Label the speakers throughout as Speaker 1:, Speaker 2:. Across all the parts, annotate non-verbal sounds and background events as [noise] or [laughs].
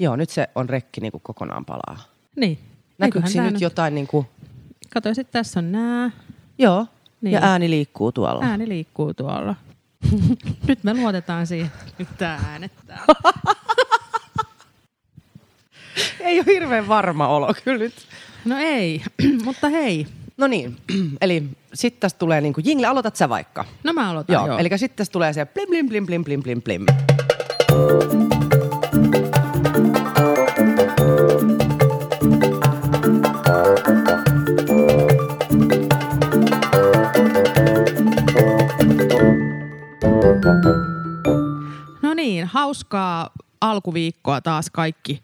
Speaker 1: Joo, nyt se on rekki niin kuin kokonaan palaa.
Speaker 2: Niin.
Speaker 1: Näkyykö
Speaker 2: tää
Speaker 1: nyt jotain niin kuin,
Speaker 2: Kato, sitten tässä on nää.
Speaker 1: joo,
Speaker 2: Niin.
Speaker 1: ja ääni liikkuu tuolla.
Speaker 2: Ääni liikkuu tuolla. [laughs] Nyt me luotetaan siihen. Nyt tää äänettää. [laughs]
Speaker 1: Ei ole hirveän varma olo kyllä nyt.
Speaker 2: No ei, [clears throat] mutta hei.
Speaker 1: No niin, [clears throat] eli sitten tästä tulee niin kuin jingle, aloitat sä vaikka.
Speaker 2: No mä aloitan,
Speaker 1: Joo,
Speaker 2: joo.
Speaker 1: eli sitten tästä tulee se plim plim plim plim plim plim plim.
Speaker 2: Hauskaa alkuviikkoa taas kaikki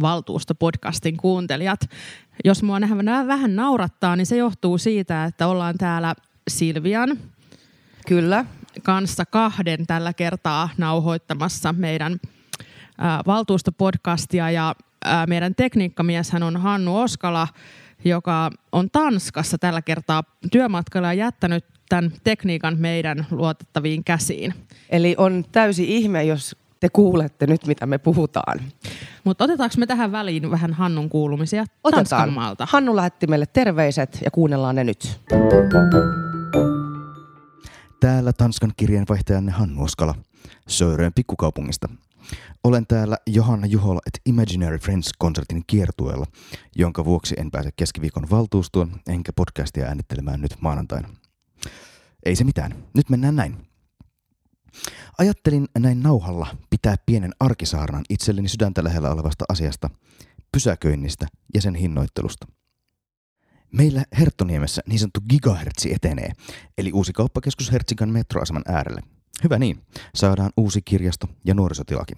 Speaker 2: valtuustopodcastin kuuntelijat. Jos mua nä- vähän naurattaa, niin se johtuu siitä, että ollaan täällä Silvian
Speaker 1: Kyllä.
Speaker 2: kanssa kahden tällä kertaa nauhoittamassa meidän ää, valtuustopodcastia ja ää, meidän tekniikkamieshän on Hannu Oskala, joka on Tanskassa tällä kertaa työmatkalla ja jättänyt tämän tekniikan meidän luotettaviin käsiin.
Speaker 1: Eli on täysi ihme, jos te kuulette nyt, mitä me puhutaan.
Speaker 2: Mutta otetaanko me tähän väliin vähän Hannun kuulumisia
Speaker 1: Otetaan.
Speaker 2: Tanskanmaalta?
Speaker 1: Hannu lähetti meille terveiset ja kuunnellaan ne nyt.
Speaker 3: Täällä Tanskan kirjeenvaihtajanne Hannu Oskala, Söörön pikkukaupungista. Olen täällä Johanna Juhola et Imaginary Friends-konsertin kiertueella, jonka vuoksi en pääse keskiviikon valtuustoon enkä podcastia äänittelemään nyt maanantaina. Ei se mitään, nyt mennään näin. Ajattelin näin nauhalla pitää pienen arkisaarnan itselleni sydäntä lähellä olevasta asiasta, pysäköinnistä ja sen hinnoittelusta. Meillä Herttoniemessä niin sanottu gigahertsi etenee, eli uusi kauppakeskus Hertsikan metroaseman äärelle. Hyvä niin, saadaan uusi kirjasto ja nuorisotilakin.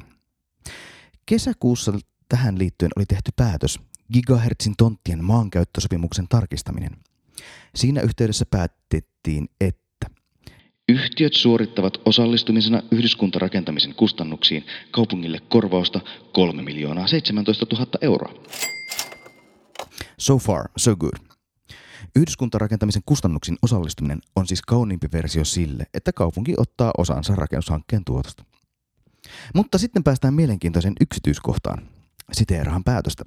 Speaker 3: Kesäkuussa tähän liittyen oli tehty päätös gigahertsin tonttien maankäyttösopimuksen tarkistaminen. Siinä yhteydessä päätettiin, että Yhtiöt suorittavat osallistumisena yhdyskuntarakentamisen kustannuksiin kaupungille korvausta 3 miljoonaa 17 000 euroa. So far, so good. Yhdyskuntarakentamisen kustannuksiin osallistuminen on siis kauniimpi versio sille, että kaupunki ottaa osansa rakennushankkeen tuotosta. Mutta sitten päästään mielenkiintoisen yksityiskohtaan. Siteerahan päätöstä.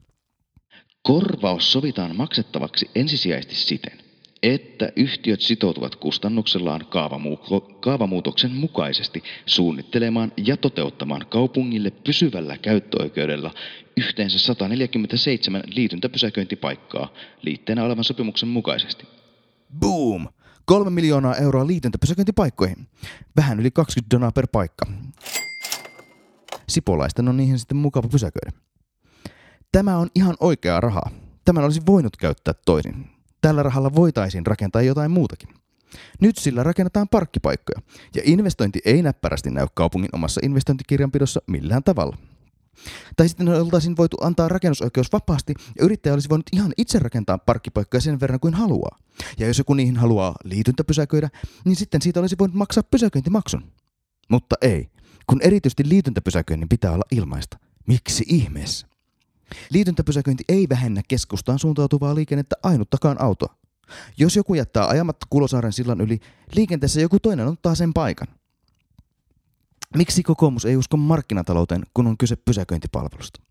Speaker 3: Korvaus sovitaan maksettavaksi ensisijaisesti siten, että yhtiöt sitoutuvat kustannuksellaan kaavamu- kaavamuutoksen mukaisesti suunnittelemaan ja toteuttamaan kaupungille pysyvällä käyttöoikeudella yhteensä 147 liityntäpysäköintipaikkaa liitteenä olevan sopimuksen mukaisesti. Boom! Kolme miljoonaa euroa liityntäpysäköintipaikkoihin. Vähän yli 20 donaa per paikka. Sipolaisten on niihin sitten mukava pysäköidä. Tämä on ihan oikeaa rahaa. Tämän olisi voinut käyttää toisin. Tällä rahalla voitaisiin rakentaa jotain muutakin. Nyt sillä rakennetaan parkkipaikkoja, ja investointi ei näppärästi näy kaupungin omassa investointikirjanpidossa millään tavalla. Tai sitten oltaisiin voitu antaa rakennusoikeus vapaasti, ja yrittäjä olisi voinut ihan itse rakentaa parkkipaikkoja sen verran kuin haluaa. Ja jos joku niihin haluaa liityntäpysäköidä, niin sitten siitä olisi voinut maksaa pysäköintimaksun. Mutta ei, kun erityisesti liityntäpysäköinnin pitää olla ilmaista. Miksi ihmeessä? Liityntäpysäköinti ei vähennä keskustaan suuntautuvaa liikennettä ainuttakaan autoa. Jos joku jättää ajamatta Kulosaaren sillan yli, liikenteessä joku toinen ottaa sen paikan. Miksi kokoomus ei usko markkinatalouteen, kun on kyse pysäköintipalvelusta?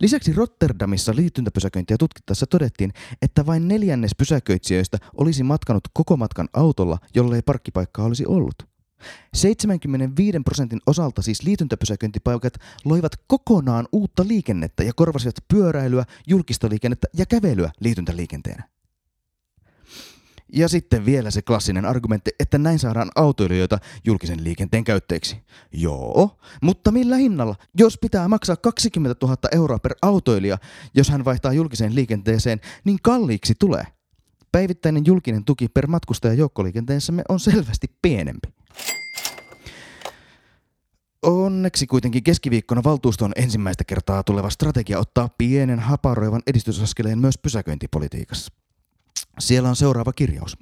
Speaker 3: Lisäksi Rotterdamissa liityntäpysäköintiä tutkittaessa todettiin, että vain neljännes pysäköitsijöistä olisi matkanut koko matkan autolla, jollei parkkipaikkaa olisi ollut. 75 prosentin osalta siis liityntäpysäköintipaikat loivat kokonaan uutta liikennettä ja korvasivat pyöräilyä, julkista liikennettä ja kävelyä liityntäliikenteenä. Ja sitten vielä se klassinen argumentti, että näin saadaan autoilijoita julkisen liikenteen käytteeksi. Joo, mutta millä hinnalla? Jos pitää maksaa 20 000 euroa per autoilija, jos hän vaihtaa julkiseen liikenteeseen, niin kalliiksi tulee. Päivittäinen julkinen tuki per matkustaja joukkoliikenteessämme on selvästi pienempi. Onneksi kuitenkin keskiviikkona valtuuston ensimmäistä kertaa tuleva strategia ottaa pienen haparoivan edistysaskeleen myös pysäköintipolitiikassa. Siellä on seuraava kirjaus.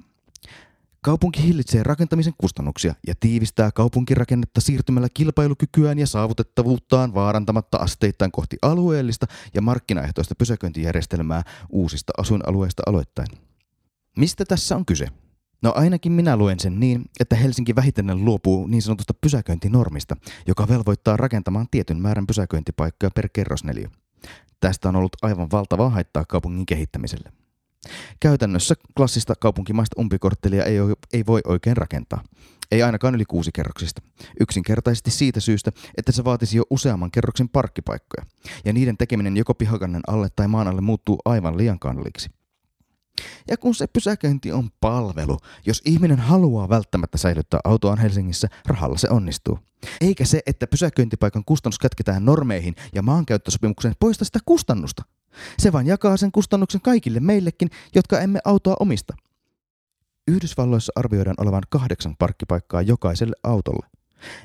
Speaker 3: Kaupunki hillitsee rakentamisen kustannuksia ja tiivistää kaupunkirakennetta siirtymällä kilpailukykyään ja saavutettavuuttaan vaarantamatta asteittain kohti alueellista ja markkinaehtoista pysäköintijärjestelmää uusista asuinalueista aloittain. Mistä tässä on kyse? No ainakin minä luen sen niin, että Helsinki vähitellen luopuu niin sanotusta pysäköintinormista, joka velvoittaa rakentamaan tietyn määrän pysäköintipaikkoja per kerrosneliö. Tästä on ollut aivan valtavaa haittaa kaupungin kehittämiselle. Käytännössä klassista kaupunkimaista umpikorttelia ei, ei voi oikein rakentaa. Ei ainakaan yli kuusi kerroksista. Yksinkertaisesti siitä syystä, että se vaatisi jo useamman kerroksen parkkipaikkoja. Ja niiden tekeminen joko pihakannen alle tai maan alle muuttuu aivan liian kalliiksi. Ja kun se pysäköinti on palvelu, jos ihminen haluaa välttämättä säilyttää autoaan Helsingissä, rahalla se onnistuu. Eikä se, että pysäköintipaikan kustannus kätketään normeihin ja maankäyttösopimukseen poista sitä kustannusta. Se vain jakaa sen kustannuksen kaikille meillekin, jotka emme autoa omista. Yhdysvalloissa arvioidaan olevan kahdeksan parkkipaikkaa jokaiselle autolle.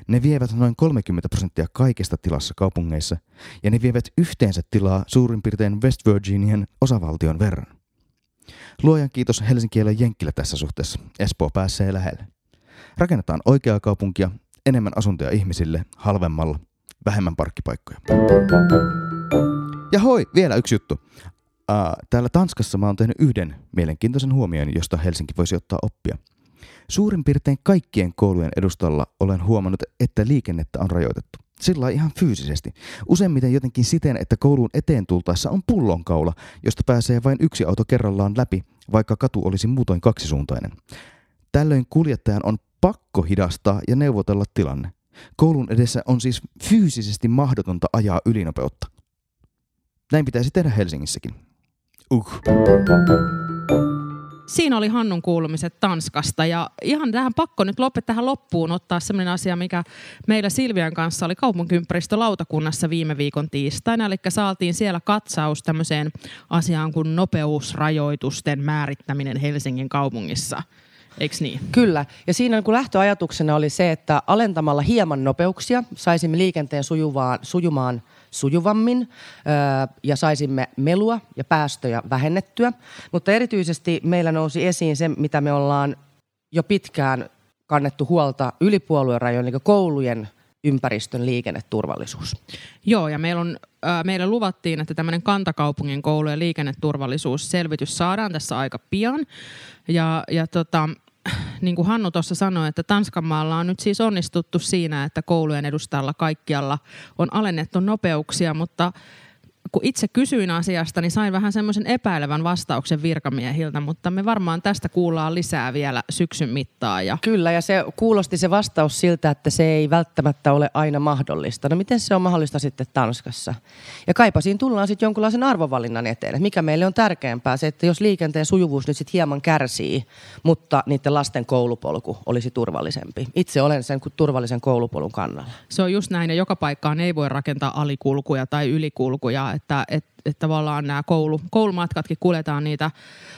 Speaker 3: Ne vievät noin 30 prosenttia kaikesta tilassa kaupungeissa, ja ne vievät yhteensä tilaa suurin piirtein West Virginian osavaltion verran. Luojan kiitos Helsinki ja Jenkkilä tässä suhteessa. Espoo pääsee lähelle. Rakennetaan oikeaa kaupunkia, enemmän asuntoja ihmisille, halvemmalla, vähemmän parkkipaikkoja. Ja hoi, vielä yksi juttu. Täällä Tanskassa mä oon tehnyt yhden mielenkiintoisen huomion, josta Helsinki voisi ottaa oppia. Suurin piirtein kaikkien koulujen edustalla olen huomannut, että liikennettä on rajoitettu. Sillä ihan fyysisesti. Useimmiten jotenkin siten, että kouluun eteen tultaessa on pullonkaula, josta pääsee vain yksi auto kerrallaan läpi, vaikka katu olisi muutoin kaksisuuntainen. Tällöin kuljettajan on pakko hidastaa ja neuvotella tilanne. Koulun edessä on siis fyysisesti mahdotonta ajaa ylinopeutta. Näin pitäisi tehdä Helsingissäkin. Uh.
Speaker 2: Siinä oli Hannun kuulumiset Tanskasta ja ihan tähän pakko nyt lopet tähän loppuun ottaa sellainen asia, mikä meillä Silvian kanssa oli kaupunkiympäristölautakunnassa viime viikon tiistaina. Eli saatiin siellä katsaus tämmöiseen asiaan kuin nopeusrajoitusten määrittäminen Helsingin kaupungissa. Eikö niin?
Speaker 1: Kyllä. Ja siinä kun lähtöajatuksena oli se, että alentamalla hieman nopeuksia saisimme liikenteen sujuvaan, sujumaan – sujuvammin ja saisimme melua ja päästöjä vähennettyä. Mutta erityisesti meillä nousi esiin se, mitä me ollaan jo pitkään kannettu huolta yli puoluerajojen, eli koulujen ympäristön liikenneturvallisuus.
Speaker 2: Joo, ja meillä on, äh, meille luvattiin, että tämmöinen kantakaupungin koulujen liikenneturvallisuusselvitys saadaan tässä aika pian. Ja, ja tota, niin kuin Hannu tuossa sanoi, että Tanskan maalla on nyt siis onnistuttu siinä, että koulujen edustalla kaikkialla on alennettu nopeuksia, mutta kun itse kysyin asiasta, niin sain vähän semmoisen epäilevän vastauksen virkamiehiltä, mutta me varmaan tästä kuullaan lisää vielä syksyn mittaan. Ja...
Speaker 1: Kyllä, ja se kuulosti se vastaus siltä, että se ei välttämättä ole aina mahdollista. No miten se on mahdollista sitten Tanskassa? Ja kaipa siinä tullaan sitten jonkunlaisen arvovalinnan eteen, että mikä meille on tärkeämpää, se, että jos liikenteen sujuvuus nyt sitten hieman kärsii, mutta niiden lasten koulupolku olisi turvallisempi. Itse olen sen turvallisen koulupolun kannalla.
Speaker 2: Se on just näin, ja joka paikkaan ei voi rakentaa alikulkuja tai ylikulkuja, että et, et tavallaan nämä koulu, koulumatkatkin kuljetaan niitä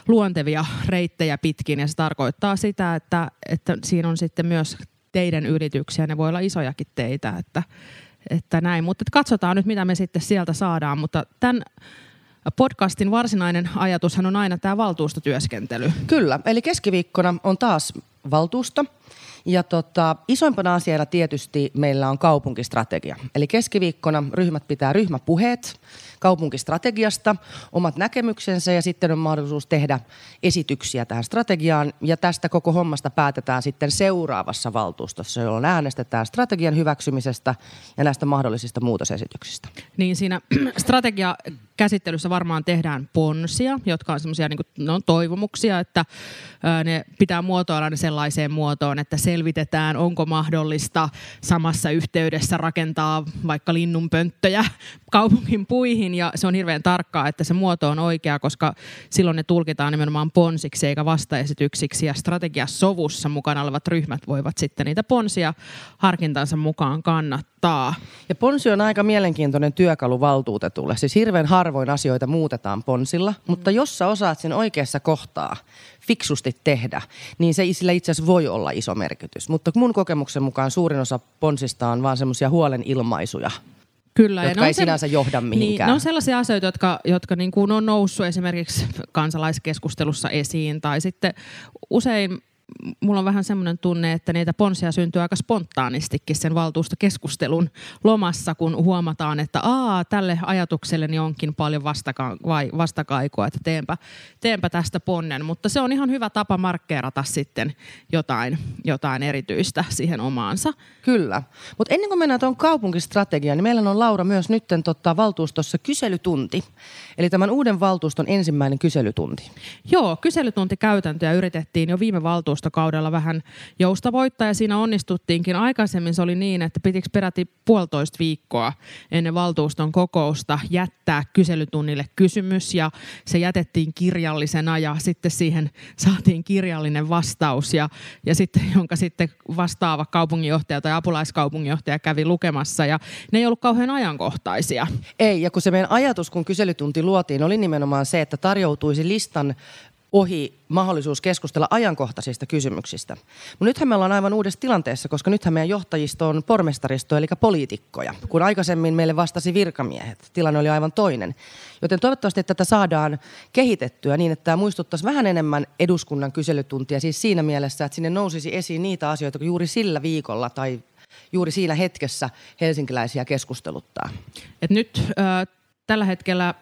Speaker 2: luontevia reittejä pitkin ja se tarkoittaa sitä, että, että siinä on sitten myös teidän yrityksiä, ne voi olla isojakin teitä, että, että näin. Mutta katsotaan nyt, mitä me sitten sieltä saadaan, mutta tämän podcastin varsinainen ajatushan on aina tämä valtuustotyöskentely.
Speaker 1: Kyllä, eli keskiviikkona on taas valtuusto. Ja tota, isoimpana asiana tietysti meillä on kaupunkistrategia. Eli keskiviikkona ryhmät pitää ryhmäpuheet kaupunkistrategiasta, omat näkemyksensä ja sitten on mahdollisuus tehdä esityksiä tähän strategiaan. Ja tästä koko hommasta päätetään sitten seuraavassa valtuustossa, jolloin äänestetään strategian hyväksymisestä ja näistä mahdollisista muutosesityksistä.
Speaker 2: Niin siinä [clears throat] strategia käsittelyssä varmaan tehdään ponsia, jotka on semmoisia niin no, toivomuksia, että ne pitää muotoilla ne sellaiseen muotoon, että selvitetään, onko mahdollista samassa yhteydessä rakentaa vaikka linnunpönttöjä [laughs] kaupungin puihin ja se on hirveän tarkkaa, että se muoto on oikea, koska silloin ne tulkitaan nimenomaan ponsiksi eikä vastaesityksiksi ja strategiasovussa mukana olevat ryhmät voivat sitten niitä ponsia harkintansa mukaan kannattaa.
Speaker 1: Ja ponsi on aika mielenkiintoinen työkalu valtuutetulle. Siis hirveän harvoin asioita muutetaan ponsilla, mutta jos sä osaat sen oikeassa kohtaa fiksusti tehdä, niin se sillä itse asiassa voi olla iso merkitys. Mutta mun kokemuksen mukaan suurin osa ponsista on vaan semmoisia huolen ilmaisuja.
Speaker 2: Kyllä,
Speaker 1: jotka
Speaker 2: ja
Speaker 1: ei sinänsä se, johda mihinkään.
Speaker 2: Niin, ne on sellaisia asioita, jotka, jotka niin kuin on noussut esimerkiksi kansalaiskeskustelussa esiin, tai sitten usein mulla on vähän semmoinen tunne, että niitä ponsia syntyy aika spontaanistikin sen valtuustokeskustelun lomassa, kun huomataan, että aa, tälle ajatukselleni onkin paljon vastaka- vai vastakaikua, että teenpä, teenpä tästä ponnen. Mutta se on ihan hyvä tapa markkeerata sitten jotain, jotain erityistä siihen omaansa.
Speaker 1: Kyllä. Mutta ennen kuin mennään tuon kaupunkistrategiaan, niin meillä on Laura myös nyt tota, valtuustossa kyselytunti. Eli tämän uuden valtuuston ensimmäinen kyselytunti.
Speaker 2: Joo, kyselytuntikäytäntöjä yritettiin jo viime valtuustokaudella vähän joustavoittaa ja siinä onnistuttiinkin. Aikaisemmin se oli niin, että pitikö peräti puolitoista viikkoa ennen valtuuston kokousta jättää kyselytunnille kysymys ja se jätettiin kirjallisena ja sitten siihen [laughs] saatiin kirjallinen vastaus ja, ja sitten, jonka sitten vastaava kaupunginjohtaja tai apulaiskaupunginjohtaja kävi lukemassa ja ne ei ollut kauhean ajankohtaisia.
Speaker 1: Ei, ja kun se meidän ajatus, kun kyselytunti luotiin, oli nimenomaan se, että tarjoutuisi listan ohi mahdollisuus keskustella ajankohtaisista kysymyksistä. Mutta nythän me ollaan aivan uudessa tilanteessa, koska nythän meidän johtajisto on pormestaristo, eli poliitikkoja, kun aikaisemmin meille vastasi virkamiehet. Tilanne oli aivan toinen. Joten toivottavasti tätä saadaan kehitettyä niin, että tämä muistuttaisi vähän enemmän eduskunnan kyselytuntia, siis siinä mielessä, että sinne nousisi esiin niitä asioita, kun juuri sillä viikolla tai juuri siinä hetkessä helsinkiläisiä keskusteluttaa.
Speaker 2: Et nyt äh, tällä hetkellä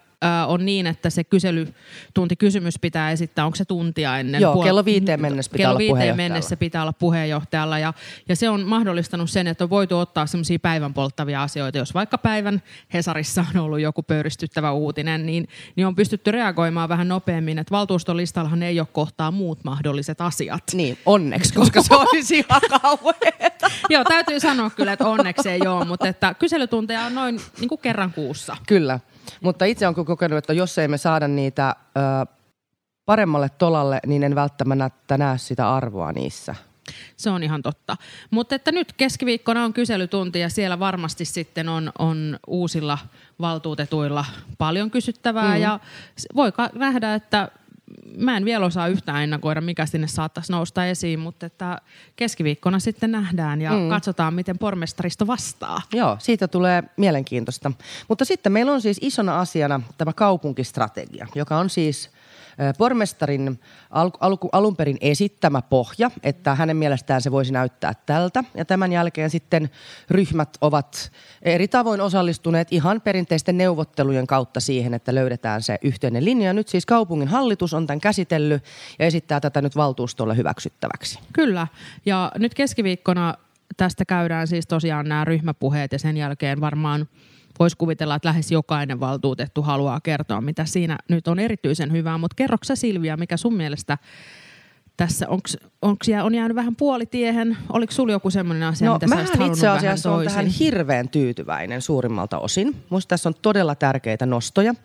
Speaker 2: on niin, että se kyselytuntikysymys pitää esittää, onko se tuntia ennen?
Speaker 1: Joo, puol- kello viiteen mennessä pitää
Speaker 2: kello
Speaker 1: olla
Speaker 2: viiteen mennessä pitää olla puheenjohtajalla ja, ja se on mahdollistanut sen, että on voitu ottaa semmoisia päivän polttavia asioita. Jos vaikka päivän Hesarissa on ollut joku pöyristyttävä uutinen, niin, niin on pystytty reagoimaan vähän nopeammin, että valtuuston listallahan ei ole kohtaa muut mahdolliset asiat.
Speaker 1: Niin, onneksi, [laughs] koska se olisi ihan kauheeta.
Speaker 2: Joo, täytyy sanoa kyllä, että onneksi ei ole, mutta että kyselytunteja on noin niin kuin kerran kuussa.
Speaker 1: Kyllä. Mutta itse olen kokenut, että jos ei me saada niitä ö, paremmalle tolalle, niin en välttämättä näe sitä arvoa niissä.
Speaker 2: Se on ihan totta. Mutta että nyt keskiviikkona on kyselytunti ja siellä varmasti sitten on, on uusilla valtuutetuilla paljon kysyttävää mm. ja voi nähdä, että mä en vielä osaa yhtään ennakoida, mikä sinne saattaisi nousta esiin, mutta että keskiviikkona sitten nähdään ja mm. katsotaan, miten pormestaristo vastaa.
Speaker 1: Joo, siitä tulee mielenkiintoista. Mutta sitten meillä on siis isona asiana tämä kaupunkistrategia, joka on siis – pormestarin al- al- alun perin esittämä pohja, että hänen mielestään se voisi näyttää tältä. Ja tämän jälkeen sitten ryhmät ovat eri tavoin osallistuneet ihan perinteisten neuvottelujen kautta siihen, että löydetään se yhteinen linja. Nyt siis kaupungin hallitus on tämän käsitellyt ja esittää tätä nyt valtuustolle hyväksyttäväksi.
Speaker 2: Kyllä. Ja nyt keskiviikkona tästä käydään siis tosiaan nämä ryhmäpuheet ja sen jälkeen varmaan – voisi kuvitella, että lähes jokainen valtuutettu haluaa kertoa, mitä siinä nyt on erityisen hyvää. Mutta kerroksä Silvia, mikä sun mielestä tässä, onks, onks jää, on jäänyt vähän puolitiehen? Oliko sulla joku semmoinen asia,
Speaker 1: no,
Speaker 2: mitä sä olisit
Speaker 1: itse asiassa
Speaker 2: on
Speaker 1: tähän hirveän tyytyväinen suurimmalta osin. Minusta tässä on todella tärkeitä nostoja.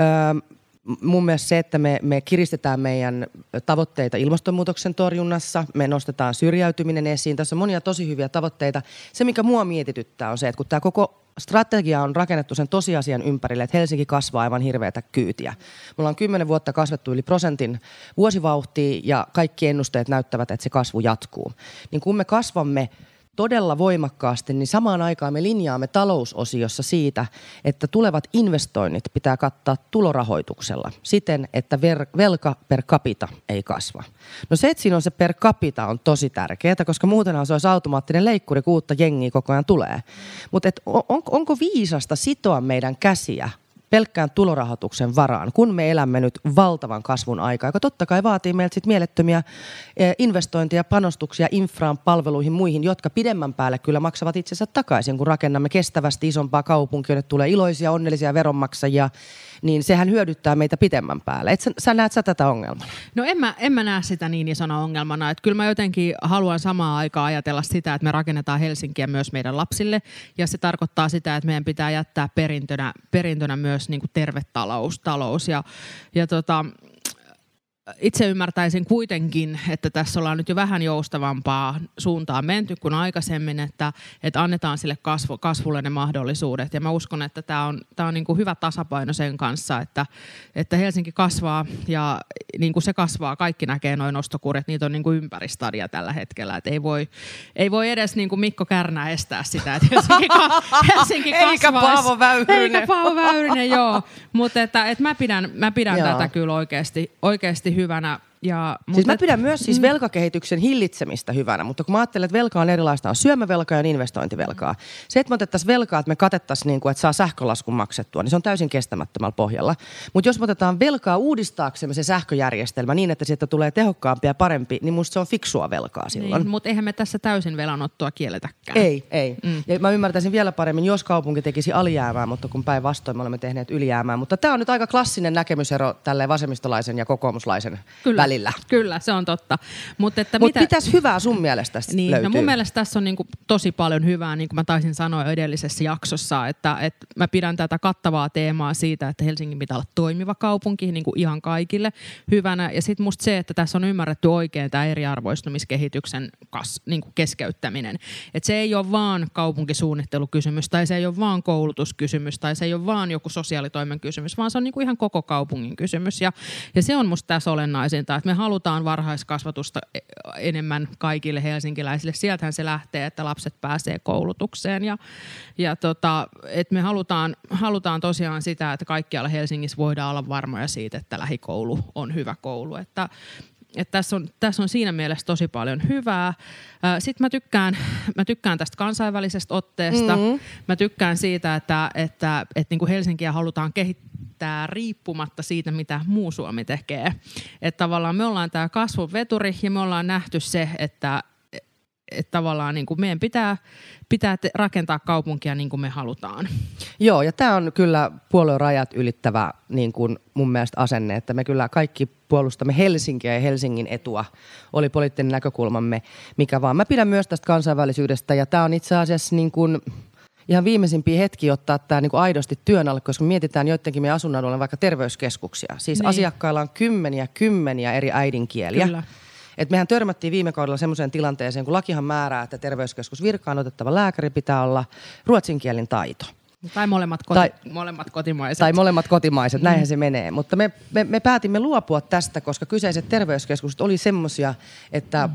Speaker 1: Öö, mun mielestä se, että me, me kiristetään meidän tavoitteita ilmastonmuutoksen torjunnassa, me nostetaan syrjäytyminen esiin. Tässä on monia tosi hyviä tavoitteita. Se, mikä mua mietityttää, on se, että kun tämä koko strategia on rakennettu sen tosiasian ympärille, että Helsinki kasvaa aivan hirveätä kyytiä. Me ollaan kymmenen vuotta kasvettu yli prosentin vuosivauhtia ja kaikki ennusteet näyttävät, että se kasvu jatkuu. Niin kun me kasvamme todella voimakkaasti, niin samaan aikaan me linjaamme talousosiossa siitä, että tulevat investoinnit pitää kattaa tulorahoituksella siten, että ver- velka per capita ei kasva. No se, että siinä on se per capita on tosi tärkeää, koska muutenhan se olisi automaattinen leikkuri, kun uutta jengiä koko ajan tulee. Mutta on, onko viisasta sitoa meidän käsiä pelkkään tulorahoituksen varaan, kun me elämme nyt valtavan kasvun aikaa, joka totta kai vaatii meiltä sit mielettömiä e, investointeja, panostuksia infraan, palveluihin, muihin, jotka pidemmän päälle kyllä maksavat itsensä takaisin, kun rakennamme kestävästi isompaa kaupunkia, tulee iloisia, onnellisia veronmaksajia, niin sehän hyödyttää meitä pitemmän päälle. Et sä, sä näet sä tätä ongelmaa?
Speaker 2: No en mä, en mä näe sitä niin isona ongelmana. Että kyllä mä jotenkin haluan samaan aikaan ajatella sitä, että me rakennetaan Helsinkiä myös meidän lapsille. Ja se tarkoittaa sitä, että meidän pitää jättää perintönä, perintönä myös niin terve talous. talous. Ja, ja tota, itse ymmärtäisin kuitenkin, että tässä ollaan nyt jo vähän joustavampaa suuntaan menty kuin aikaisemmin, että, että annetaan sille kasvu, kasvulle ne mahdollisuudet. Ja mä uskon, että tämä on, tämä on niin kuin hyvä tasapaino sen kanssa, että, että Helsinki kasvaa ja niin kuin se kasvaa, kaikki näkee noin nostokuuret, niitä on niin kuin ympäristadia tällä hetkellä. Että ei, voi, ei voi edes niin kuin Mikko Kärnä estää sitä, että Helsinki, ka, [laughs] Helsinki kasvaisi.
Speaker 1: Eikä Paavo Väyrynen.
Speaker 2: Eikä Paavo Väyrynen, joo. Mutta että, että mä pidän, mä pidän tätä kyllä oikeasti, oikeasti hyvänä, Ja,
Speaker 1: Siis mä
Speaker 2: et-
Speaker 1: pidän myös siis
Speaker 2: Mm.
Speaker 1: velkakehityksen hillitsemistä hyvänä, mutta kun mä ajattelen, että velka on erilaista, on syömävelkaa ja investointivelkaa. Se, että me otettaisiin velkaa, että me katettaisiin, niin kuin, että saa sähkölaskun maksettua, niin se on täysin kestämättömällä pohjalla. Mutta jos me otetaan velkaa uudistaaksemme se sähköjärjestelmä niin, että siitä tulee tehokkaampi ja parempi, niin musta se on fiksua velkaa silloin.
Speaker 2: Niin, mutta eihän me tässä täysin velanottoa kielletäkään.
Speaker 1: Ei, ei. Mm. Ja mä ymmärtäisin vielä paremmin, jos kaupunki tekisi alijäämää, mutta kun päinvastoin me olemme tehneet ylijäämää. Mutta tämä on nyt aika klassinen näkemysero tälle vasemmistolaisen ja kokoomuslaisen
Speaker 2: Kyllä,
Speaker 1: välillä.
Speaker 2: Kyllä, se on totta. Mutta että
Speaker 1: Mutta
Speaker 2: mitä...
Speaker 1: mitäs hyvää sun mielestä tästä
Speaker 2: Niin,
Speaker 1: löytyy?
Speaker 2: no mun mielestä tässä on niin kuin tosi paljon hyvää, niin kuin mä taisin sanoa edellisessä jaksossa, että, että mä pidän tätä kattavaa teemaa siitä, että Helsingin pitää olla toimiva kaupunki niin kuin ihan kaikille hyvänä. Ja sitten musta se, että tässä on ymmärretty oikein tämä eriarvoistumiskehityksen kas, niin kuin keskeyttäminen. Että se ei ole vaan kaupunkisuunnittelukysymys tai se ei ole vaan koulutuskysymys tai se ei ole vaan joku sosiaalitoimen kysymys, vaan se on niin kuin ihan koko kaupungin kysymys. Ja, ja se on musta tässä olennaisinta, että me halutaan varhaiskasvatusta e- enemmän kaikille helsinkiläisille. Sieltähän se lähtee, että lapset pääsee koulutukseen ja, ja tota, että me halutaan, halutaan tosiaan sitä, että kaikkialla Helsingissä voidaan olla varmoja siitä, että lähikoulu on hyvä koulu. Että, että tässä, on, tässä on siinä mielessä tosi paljon hyvää. Sitten mä tykkään, mä tykkään tästä kansainvälisestä otteesta. Mm-hmm. Mä tykkään siitä, että, että, että niin kuin Helsinkiä halutaan kehittää riippumatta siitä, mitä muu Suomi tekee. Että tavallaan me ollaan tämä kasvun veturi ja me ollaan nähty se, että että tavallaan niin kuin meidän pitää, pitää rakentaa kaupunkia niin kuin me halutaan.
Speaker 1: Joo, ja tämä on kyllä puolueen rajat ylittävä niin kuin mun mielestä asenne, että me kyllä kaikki puolustamme Helsinkiä ja Helsingin etua, oli poliittinen näkökulmamme, mikä vaan. Mä pidän myös tästä kansainvälisyydestä, ja tämä on itse asiassa niin kuin ihan viimeisimpiä hetki ottaa tämä niin kuin aidosti työn alle, koska mietitään joidenkin meidän asunnon vaikka terveyskeskuksia. Siis
Speaker 2: Niin.
Speaker 1: asiakkailla on kymmeniä, kymmeniä eri äidinkieliä.
Speaker 2: Kyllä.
Speaker 1: Et mehän törmättiin viime kaudella semmoiseen tilanteeseen, kun lakihan määrää, että terveyskeskus virkaan otettava lääkäri pitää olla ruotsinkielinen taito.
Speaker 2: Tai molemmat, koti,
Speaker 1: Tai-
Speaker 2: molemmat kotimaiset.
Speaker 1: Tai molemmat kotimaiset, näinhän se menee. Mutta me, me, me päätimme luopua tästä, koska kyseiset terveyskeskukset oli semmoisia, että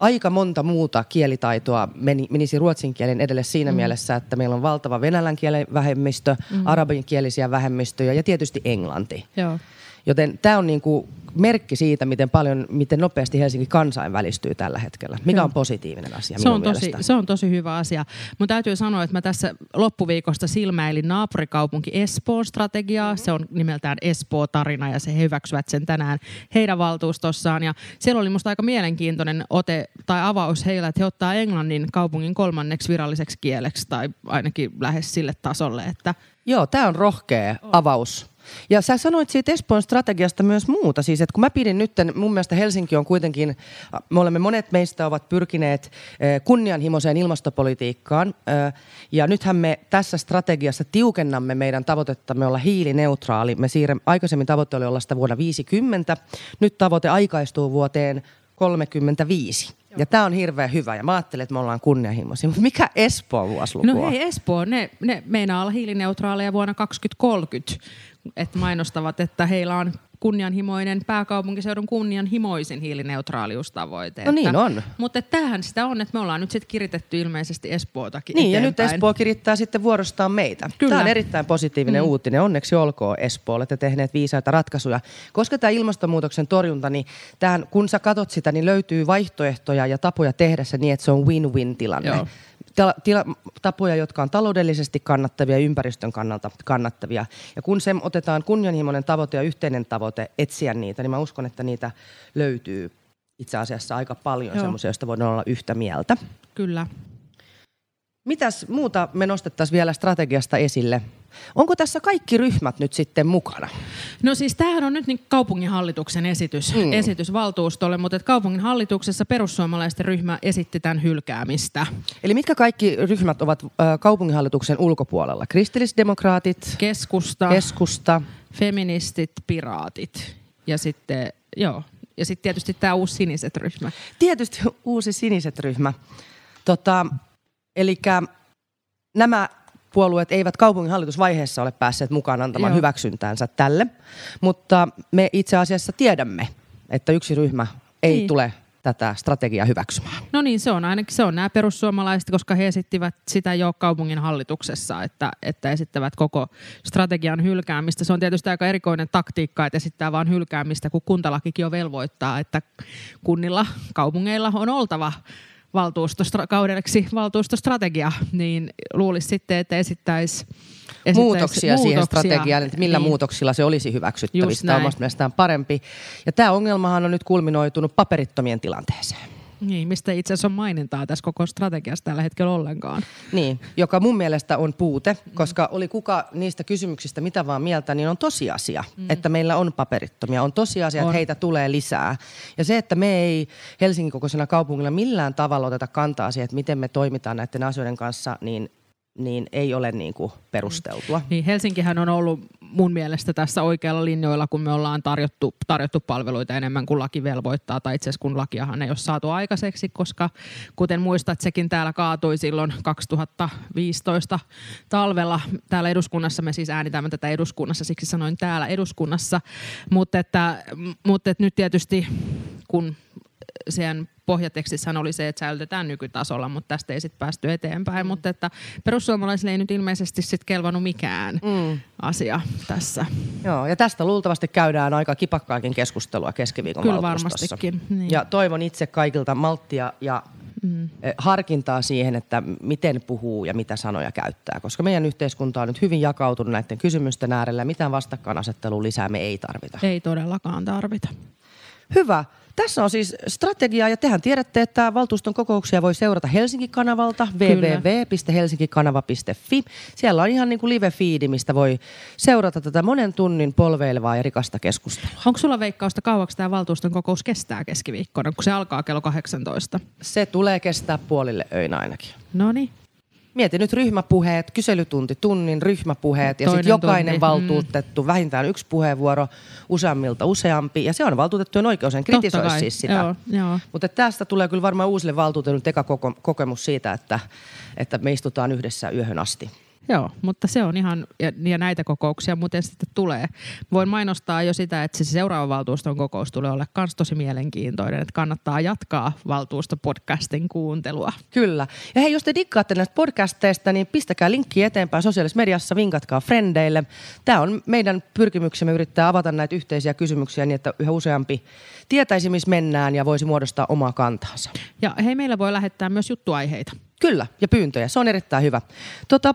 Speaker 1: aika monta muuta kielitaitoa meni, menisi ruotsin kielen edelle siinä mm. mielessä, että meillä on valtava venäjän kielen vähemmistö, mm. arabinkielisiä vähemmistöjä ja tietysti englanti.
Speaker 2: Joo.
Speaker 1: Joten tämä on niinku merkki siitä, miten paljon, miten nopeasti Helsinki kansainvälistyy tällä hetkellä, mikä
Speaker 2: Joo.
Speaker 1: on positiivinen asia
Speaker 2: Se on, tosi,
Speaker 1: mielestä.
Speaker 2: se on tosi hyvä asia. Mun täytyy sanoa, että mä tässä loppuviikosta silmäilin naapurikaupunki Espoon strategiaa. Se on nimeltään Espoo-tarina ja se he hyväksyvät sen tänään heidän valtuustossaan. Ja siellä oli musta aika mielenkiintoinen ote tai avaus heillä, että he ottaa englannin kaupungin kolmanneksi viralliseksi kieleksi tai ainakin lähes sille tasolle, että
Speaker 1: Joo, tämä on rohkea avaus. Ja sä sanoit siitä Espoon strategiasta myös muuta. Siis, että kun mä pidin nyt, mun mielestä Helsinki on kuitenkin, me olemme monet meistä ovat pyrkineet eh, kunnianhimoiseen ilmastopolitiikkaan. eh, Ja nythän me tässä strategiassa tiukennamme meidän tavoitettamme olla hiilineutraali. Me siirrämme, aikaisemmin tavoite oli olla sitä vuonna 50. Nyt tavoite aikaistuu vuoteen 35. Ja tämä on hirveän hyvä. Ja mä ajattelen, että me ollaan kunnianhimoisia. Mutta mikä Espoon vuosiluku
Speaker 2: No hei Espoo, ne, ne meinaa olla hiilineutraaleja vuonna 2030. Että mainostavat, että heillä on kunnianhimoinen pääkaupunkiseudun kunnianhimoisin hiilineutraaliustavoite.
Speaker 1: No niin
Speaker 2: että,
Speaker 1: on.
Speaker 2: Mutta tämähän sitä on, että me ollaan nyt sitten kiritetty ilmeisesti Espootakin
Speaker 1: Niin, ja nyt
Speaker 2: eteenpäin.
Speaker 1: Espoo kirittää sitten vuorostaan meitä.
Speaker 2: Kyllä.
Speaker 1: Tämä on erittäin positiivinen mm. uutinen. Onneksi olkoon Espoolle, että tehneet viisaita ratkaisuja. Koska tämä ilmastonmuutoksen torjunta, niin tähän, kun sä katot sitä, niin löytyy vaihtoehtoja ja tapoja tehdä se niin, että se on win-win tilanne.
Speaker 2: Joo.
Speaker 1: Tila, tila, tapoja, jotka on taloudellisesti kannattavia ja ympäristön kannalta kannattavia. Ja kun se otetaan kunnianhimoinen tavoite ja yhteinen tavoite etsiä niitä, niin mä uskon, että niitä löytyy itse asiassa aika paljon
Speaker 2: Joo.
Speaker 1: semmoisia, joista voidaan olla yhtä mieltä.
Speaker 2: Kyllä.
Speaker 1: Mitäs muuta me nostettaisiin vielä strategiasta esille? Onko tässä kaikki ryhmät nyt sitten mukana?
Speaker 2: No siis tämähän on nyt niin kaupunginhallituksen esitys, mm. esitys valtuustolle, mutta et kaupunginhallituksessa perussuomalaisten ryhmä esitti tämän hylkäämistä.
Speaker 1: Eli mitkä kaikki ryhmät ovat kaupunginhallituksen ulkopuolella? Kristillisdemokraatit,
Speaker 2: Keskusta,
Speaker 1: keskusta.
Speaker 2: feministit, piraatit ja sitten, joo, ja sitten tietysti tämä uusi siniset ryhmä.
Speaker 1: Tietysti uusi siniset ryhmä. Tota, eli nämä puolueet eivät kaupunginhallitusvaiheessa ole päässeet mukaan antamaan
Speaker 2: Joo.
Speaker 1: hyväksyntäänsä tälle, mutta me itse asiassa tiedämme, että yksi ryhmä ei
Speaker 2: Niin.
Speaker 1: tule tätä strategiaa hyväksymään.
Speaker 2: No niin, se on ainakin se on nämä perussuomalaiset, koska he esittivät sitä jo kaupungin hallituksessa, että, että esittävät koko strategian hylkäämistä. Se on tietysti aika erikoinen taktiikka, että esittää vain hylkäämistä, kun kuntalakikin jo velvoittaa, että kunnilla, kaupungeilla on oltava valtuustokaudeksi valtuustostrategia, niin luulisi sitten, että esittäisi
Speaker 1: muutoksia, siihen strategiaan, että millä niin. muutoksilla se olisi hyväksyttävissä. Tämä on mielestäni parempi. Ja tämä ongelmahan on nyt kulminoitunut paperittomien tilanteeseen.
Speaker 2: Niin, mistä itse asiassa on mainintaa tässä koko strategiassa tällä hetkellä ollenkaan.
Speaker 1: Niin, joka mun mielestä on puute, koska oli kuka niistä kysymyksistä mitä vaan mieltä, niin on tosiasia, mm. että meillä on paperittomia. On tosiasia, on. että heitä tulee lisää. Ja se, että me ei Helsingin kokoisena kaupungilla millään tavalla oteta kantaa siihen, että miten me toimitaan näiden asioiden kanssa, niin niin ei ole niin kuin perusteltua.
Speaker 2: Niin Helsinkihän on ollut mun mielestä tässä oikealla linjoilla, kun me ollaan tarjottu, tarjottu palveluita enemmän kuin laki velvoittaa, tai itse asiassa kun lakiahan ei ole saatu aikaiseksi, koska kuten muistat, sekin täällä kaatui silloin 2015 talvella. Täällä eduskunnassa, me siis äänitämme tätä eduskunnassa, siksi sanoin täällä eduskunnassa, mutta että, mutta että nyt tietysti kun sen pohjatekstissä oli se, että säilytetään nykytasolla, mutta tästä ei sitten päästy eteenpäin. Mm. Mutta että perussuomalaisille ei nyt ilmeisesti sitten kelvannut mikään mm. asia tässä.
Speaker 1: Joo, ja tästä luultavasti käydään aika kipakkaakin keskustelua keskiviikon
Speaker 2: Kyllä varmastikin.
Speaker 1: Niin. Ja toivon itse kaikilta malttia ja mm. Eh, harkintaa siihen, että miten puhuu ja mitä sanoja käyttää. Koska meidän yhteiskunta on nyt hyvin jakautunut näiden kysymysten äärellä. Mitään vastakkainasettelua lisää me ei tarvita.
Speaker 2: Ei todellakaan tarvita.
Speaker 1: Hyvä. Tässä on siis strategia ja tehän tiedätte, että valtuuston kokouksia voi seurata Helsinki-kanavalta www.helsinkikanava.fi. Siellä on ihan niin kuin live-fiidi, mistä voi seurata tätä monen tunnin polveilevaa ja rikasta keskustelua.
Speaker 2: Onko sulla veikkausta kauaksi tämä valtuuston kokous kestää keskiviikkona, kun se alkaa kello 18?
Speaker 1: Se tulee kestää puolille öinä ainakin.
Speaker 2: No niin.
Speaker 1: Mieti nyt ryhmäpuheet, kyselytunti, tunnin ryhmäpuheet ja sitten jokainen tunti. Mm. valtuutettu, mm. vähintään yksi puheenvuoro, useammilta useampi. Ja se on valtuutettujen oikeus, en kritisoi siis sitä. Mutta tästä tulee kyllä varmaan uusille valtuutetuille teka kokemus siitä, että, että me istutaan yhdessä yöhön asti.
Speaker 2: Joo, mutta se on ihan, ja, ja näitä kokouksia muuten sitten tulee. Voin mainostaa jo sitä, että se seuraava valtuuston kokous tulee olla myös tosi mielenkiintoinen, että kannattaa jatkaa valtuustopodcastin kuuntelua.
Speaker 1: Kyllä. Ja hei, jos te dikkaatte näistä podcasteista, niin pistäkää linkki eteenpäin sosiaalisessa mediassa, vinkatkaa frendeille. Tämä on meidän pyrkimyksemme yrittää avata näitä yhteisiä kysymyksiä niin, että yhä useampi tietäisi, missä mennään ja voisi muodostaa omaa kantaansa.
Speaker 2: Ja hei, meillä voi lähettää myös juttuaiheita.
Speaker 1: Kyllä, ja pyyntöjä. Se on erittäin hyvä. Tota,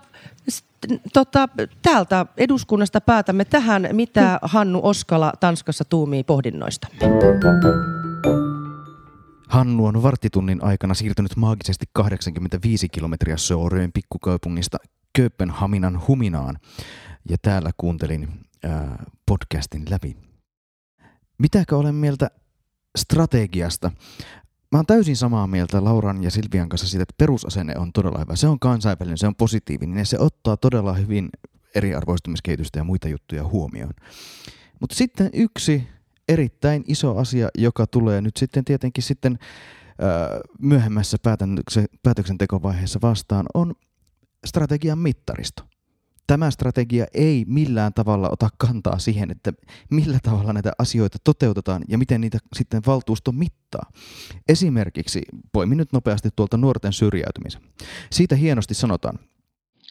Speaker 1: tota, täältä eduskunnasta päätämme tähän, mitä Hannu Oskala Tanskassa tuumii pohdinnoista.
Speaker 3: Hannu on varttitunnin aikana siirtynyt maagisesti 85 kilometriä Sooreen pikkukaupungista Kööpenhaminan huminaan. Ja täällä kuuntelin ää, podcastin läpi. Mitäkö olen mieltä strategiasta? Mä oon täysin samaa mieltä Lauran ja Silvian kanssa siitä, että perusasenne on todella hyvä. Se on kansainvälinen, se on positiivinen ja se ottaa todella hyvin eriarvoistumiskehitystä ja muita juttuja huomioon. Mutta sitten yksi erittäin iso asia, joka tulee nyt sitten tietenkin sitten myöhemmässä päätöksentekovaiheessa vastaan, on strategian mittaristo tämä strategia ei millään tavalla ota kantaa siihen, että millä tavalla näitä asioita toteutetaan ja miten niitä sitten valtuusto mittaa. Esimerkiksi, poimin nyt nopeasti tuolta nuorten syrjäytymisen. Siitä hienosti sanotaan,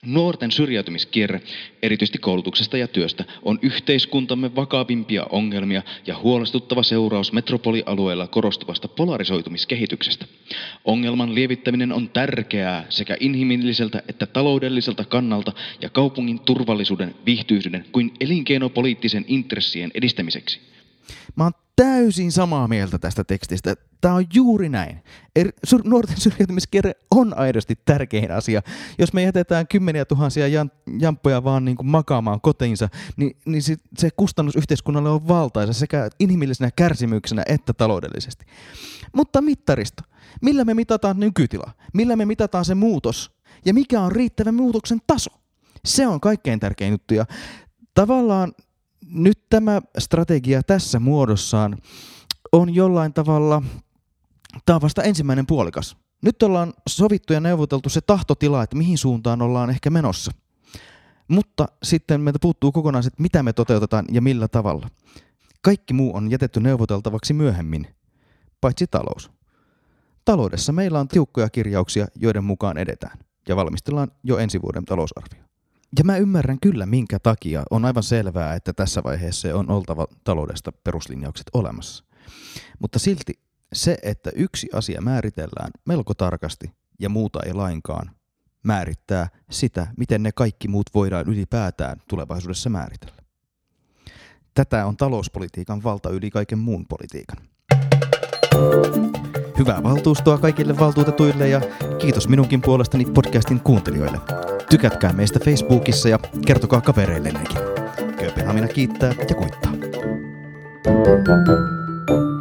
Speaker 4: Nuorten syrjäytymiskierre, erityisesti koulutuksesta ja työstä, on yhteiskuntamme vakavimpia ongelmia ja huolestuttava seuraus metropolialueella korostuvasta polarisoitumiskehityksestä. Ongelman lievittäminen on tärkeää sekä inhimilliseltä että taloudelliselta kannalta ja kaupungin turvallisuuden, viihtyisyyden kuin elinkeinopoliittisen intressien edistämiseksi.
Speaker 3: Mä oon täysin samaa mieltä tästä tekstistä. Tämä on juuri näin. Er, sur, nuorten syrjäytymiskierre on aidosti tärkein asia. Jos me jätetään kymmeniä tuhansia jan, jamppoja vaan niin kuin makaamaan kotiinsa, niin, niin se, se kustannus yhteiskunnalle on valtaisa sekä inhimillisenä kärsimyksenä että taloudellisesti. Mutta mittaristo. Millä me mitataan nykytila? Millä me mitataan se muutos? Ja mikä on riittävä muutoksen taso? Se on kaikkein tärkein juttu. Ja tavallaan nyt tämä strategia tässä muodossaan on jollain tavalla, tämä on vasta ensimmäinen puolikas. Nyt ollaan sovittu ja neuvoteltu se tahtotila, että mihin suuntaan ollaan ehkä menossa. Mutta sitten meiltä puuttuu kokonaan se, mitä me toteutetaan ja millä tavalla. Kaikki muu on jätetty neuvoteltavaksi myöhemmin, paitsi talous. taloudessa meillä on tiukkoja kirjauksia, joiden mukaan edetään ja valmistellaan jo ensi vuoden talousarvio. Ja mä ymmärrän kyllä, minkä takia on aivan selvää, että tässä vaiheessa on oltava taloudesta peruslinjaukset olemassa. Mutta silti se, että yksi asia määritellään melko tarkasti ja muuta ei lainkaan, määrittää sitä, miten ne kaikki muut voidaan ylipäätään tulevaisuudessa määritellä. Tätä on talouspolitiikan valta yli kaiken muun politiikan. Hyvää valtuustoa kaikille valtuutetuille ja kiitos minunkin puolestani podcastin kuuntelijoille. Tykätkää meistä Facebookissa ja kertokaa kavereillenikin. Kööpenhamina kiittää ja kuittaa. thank you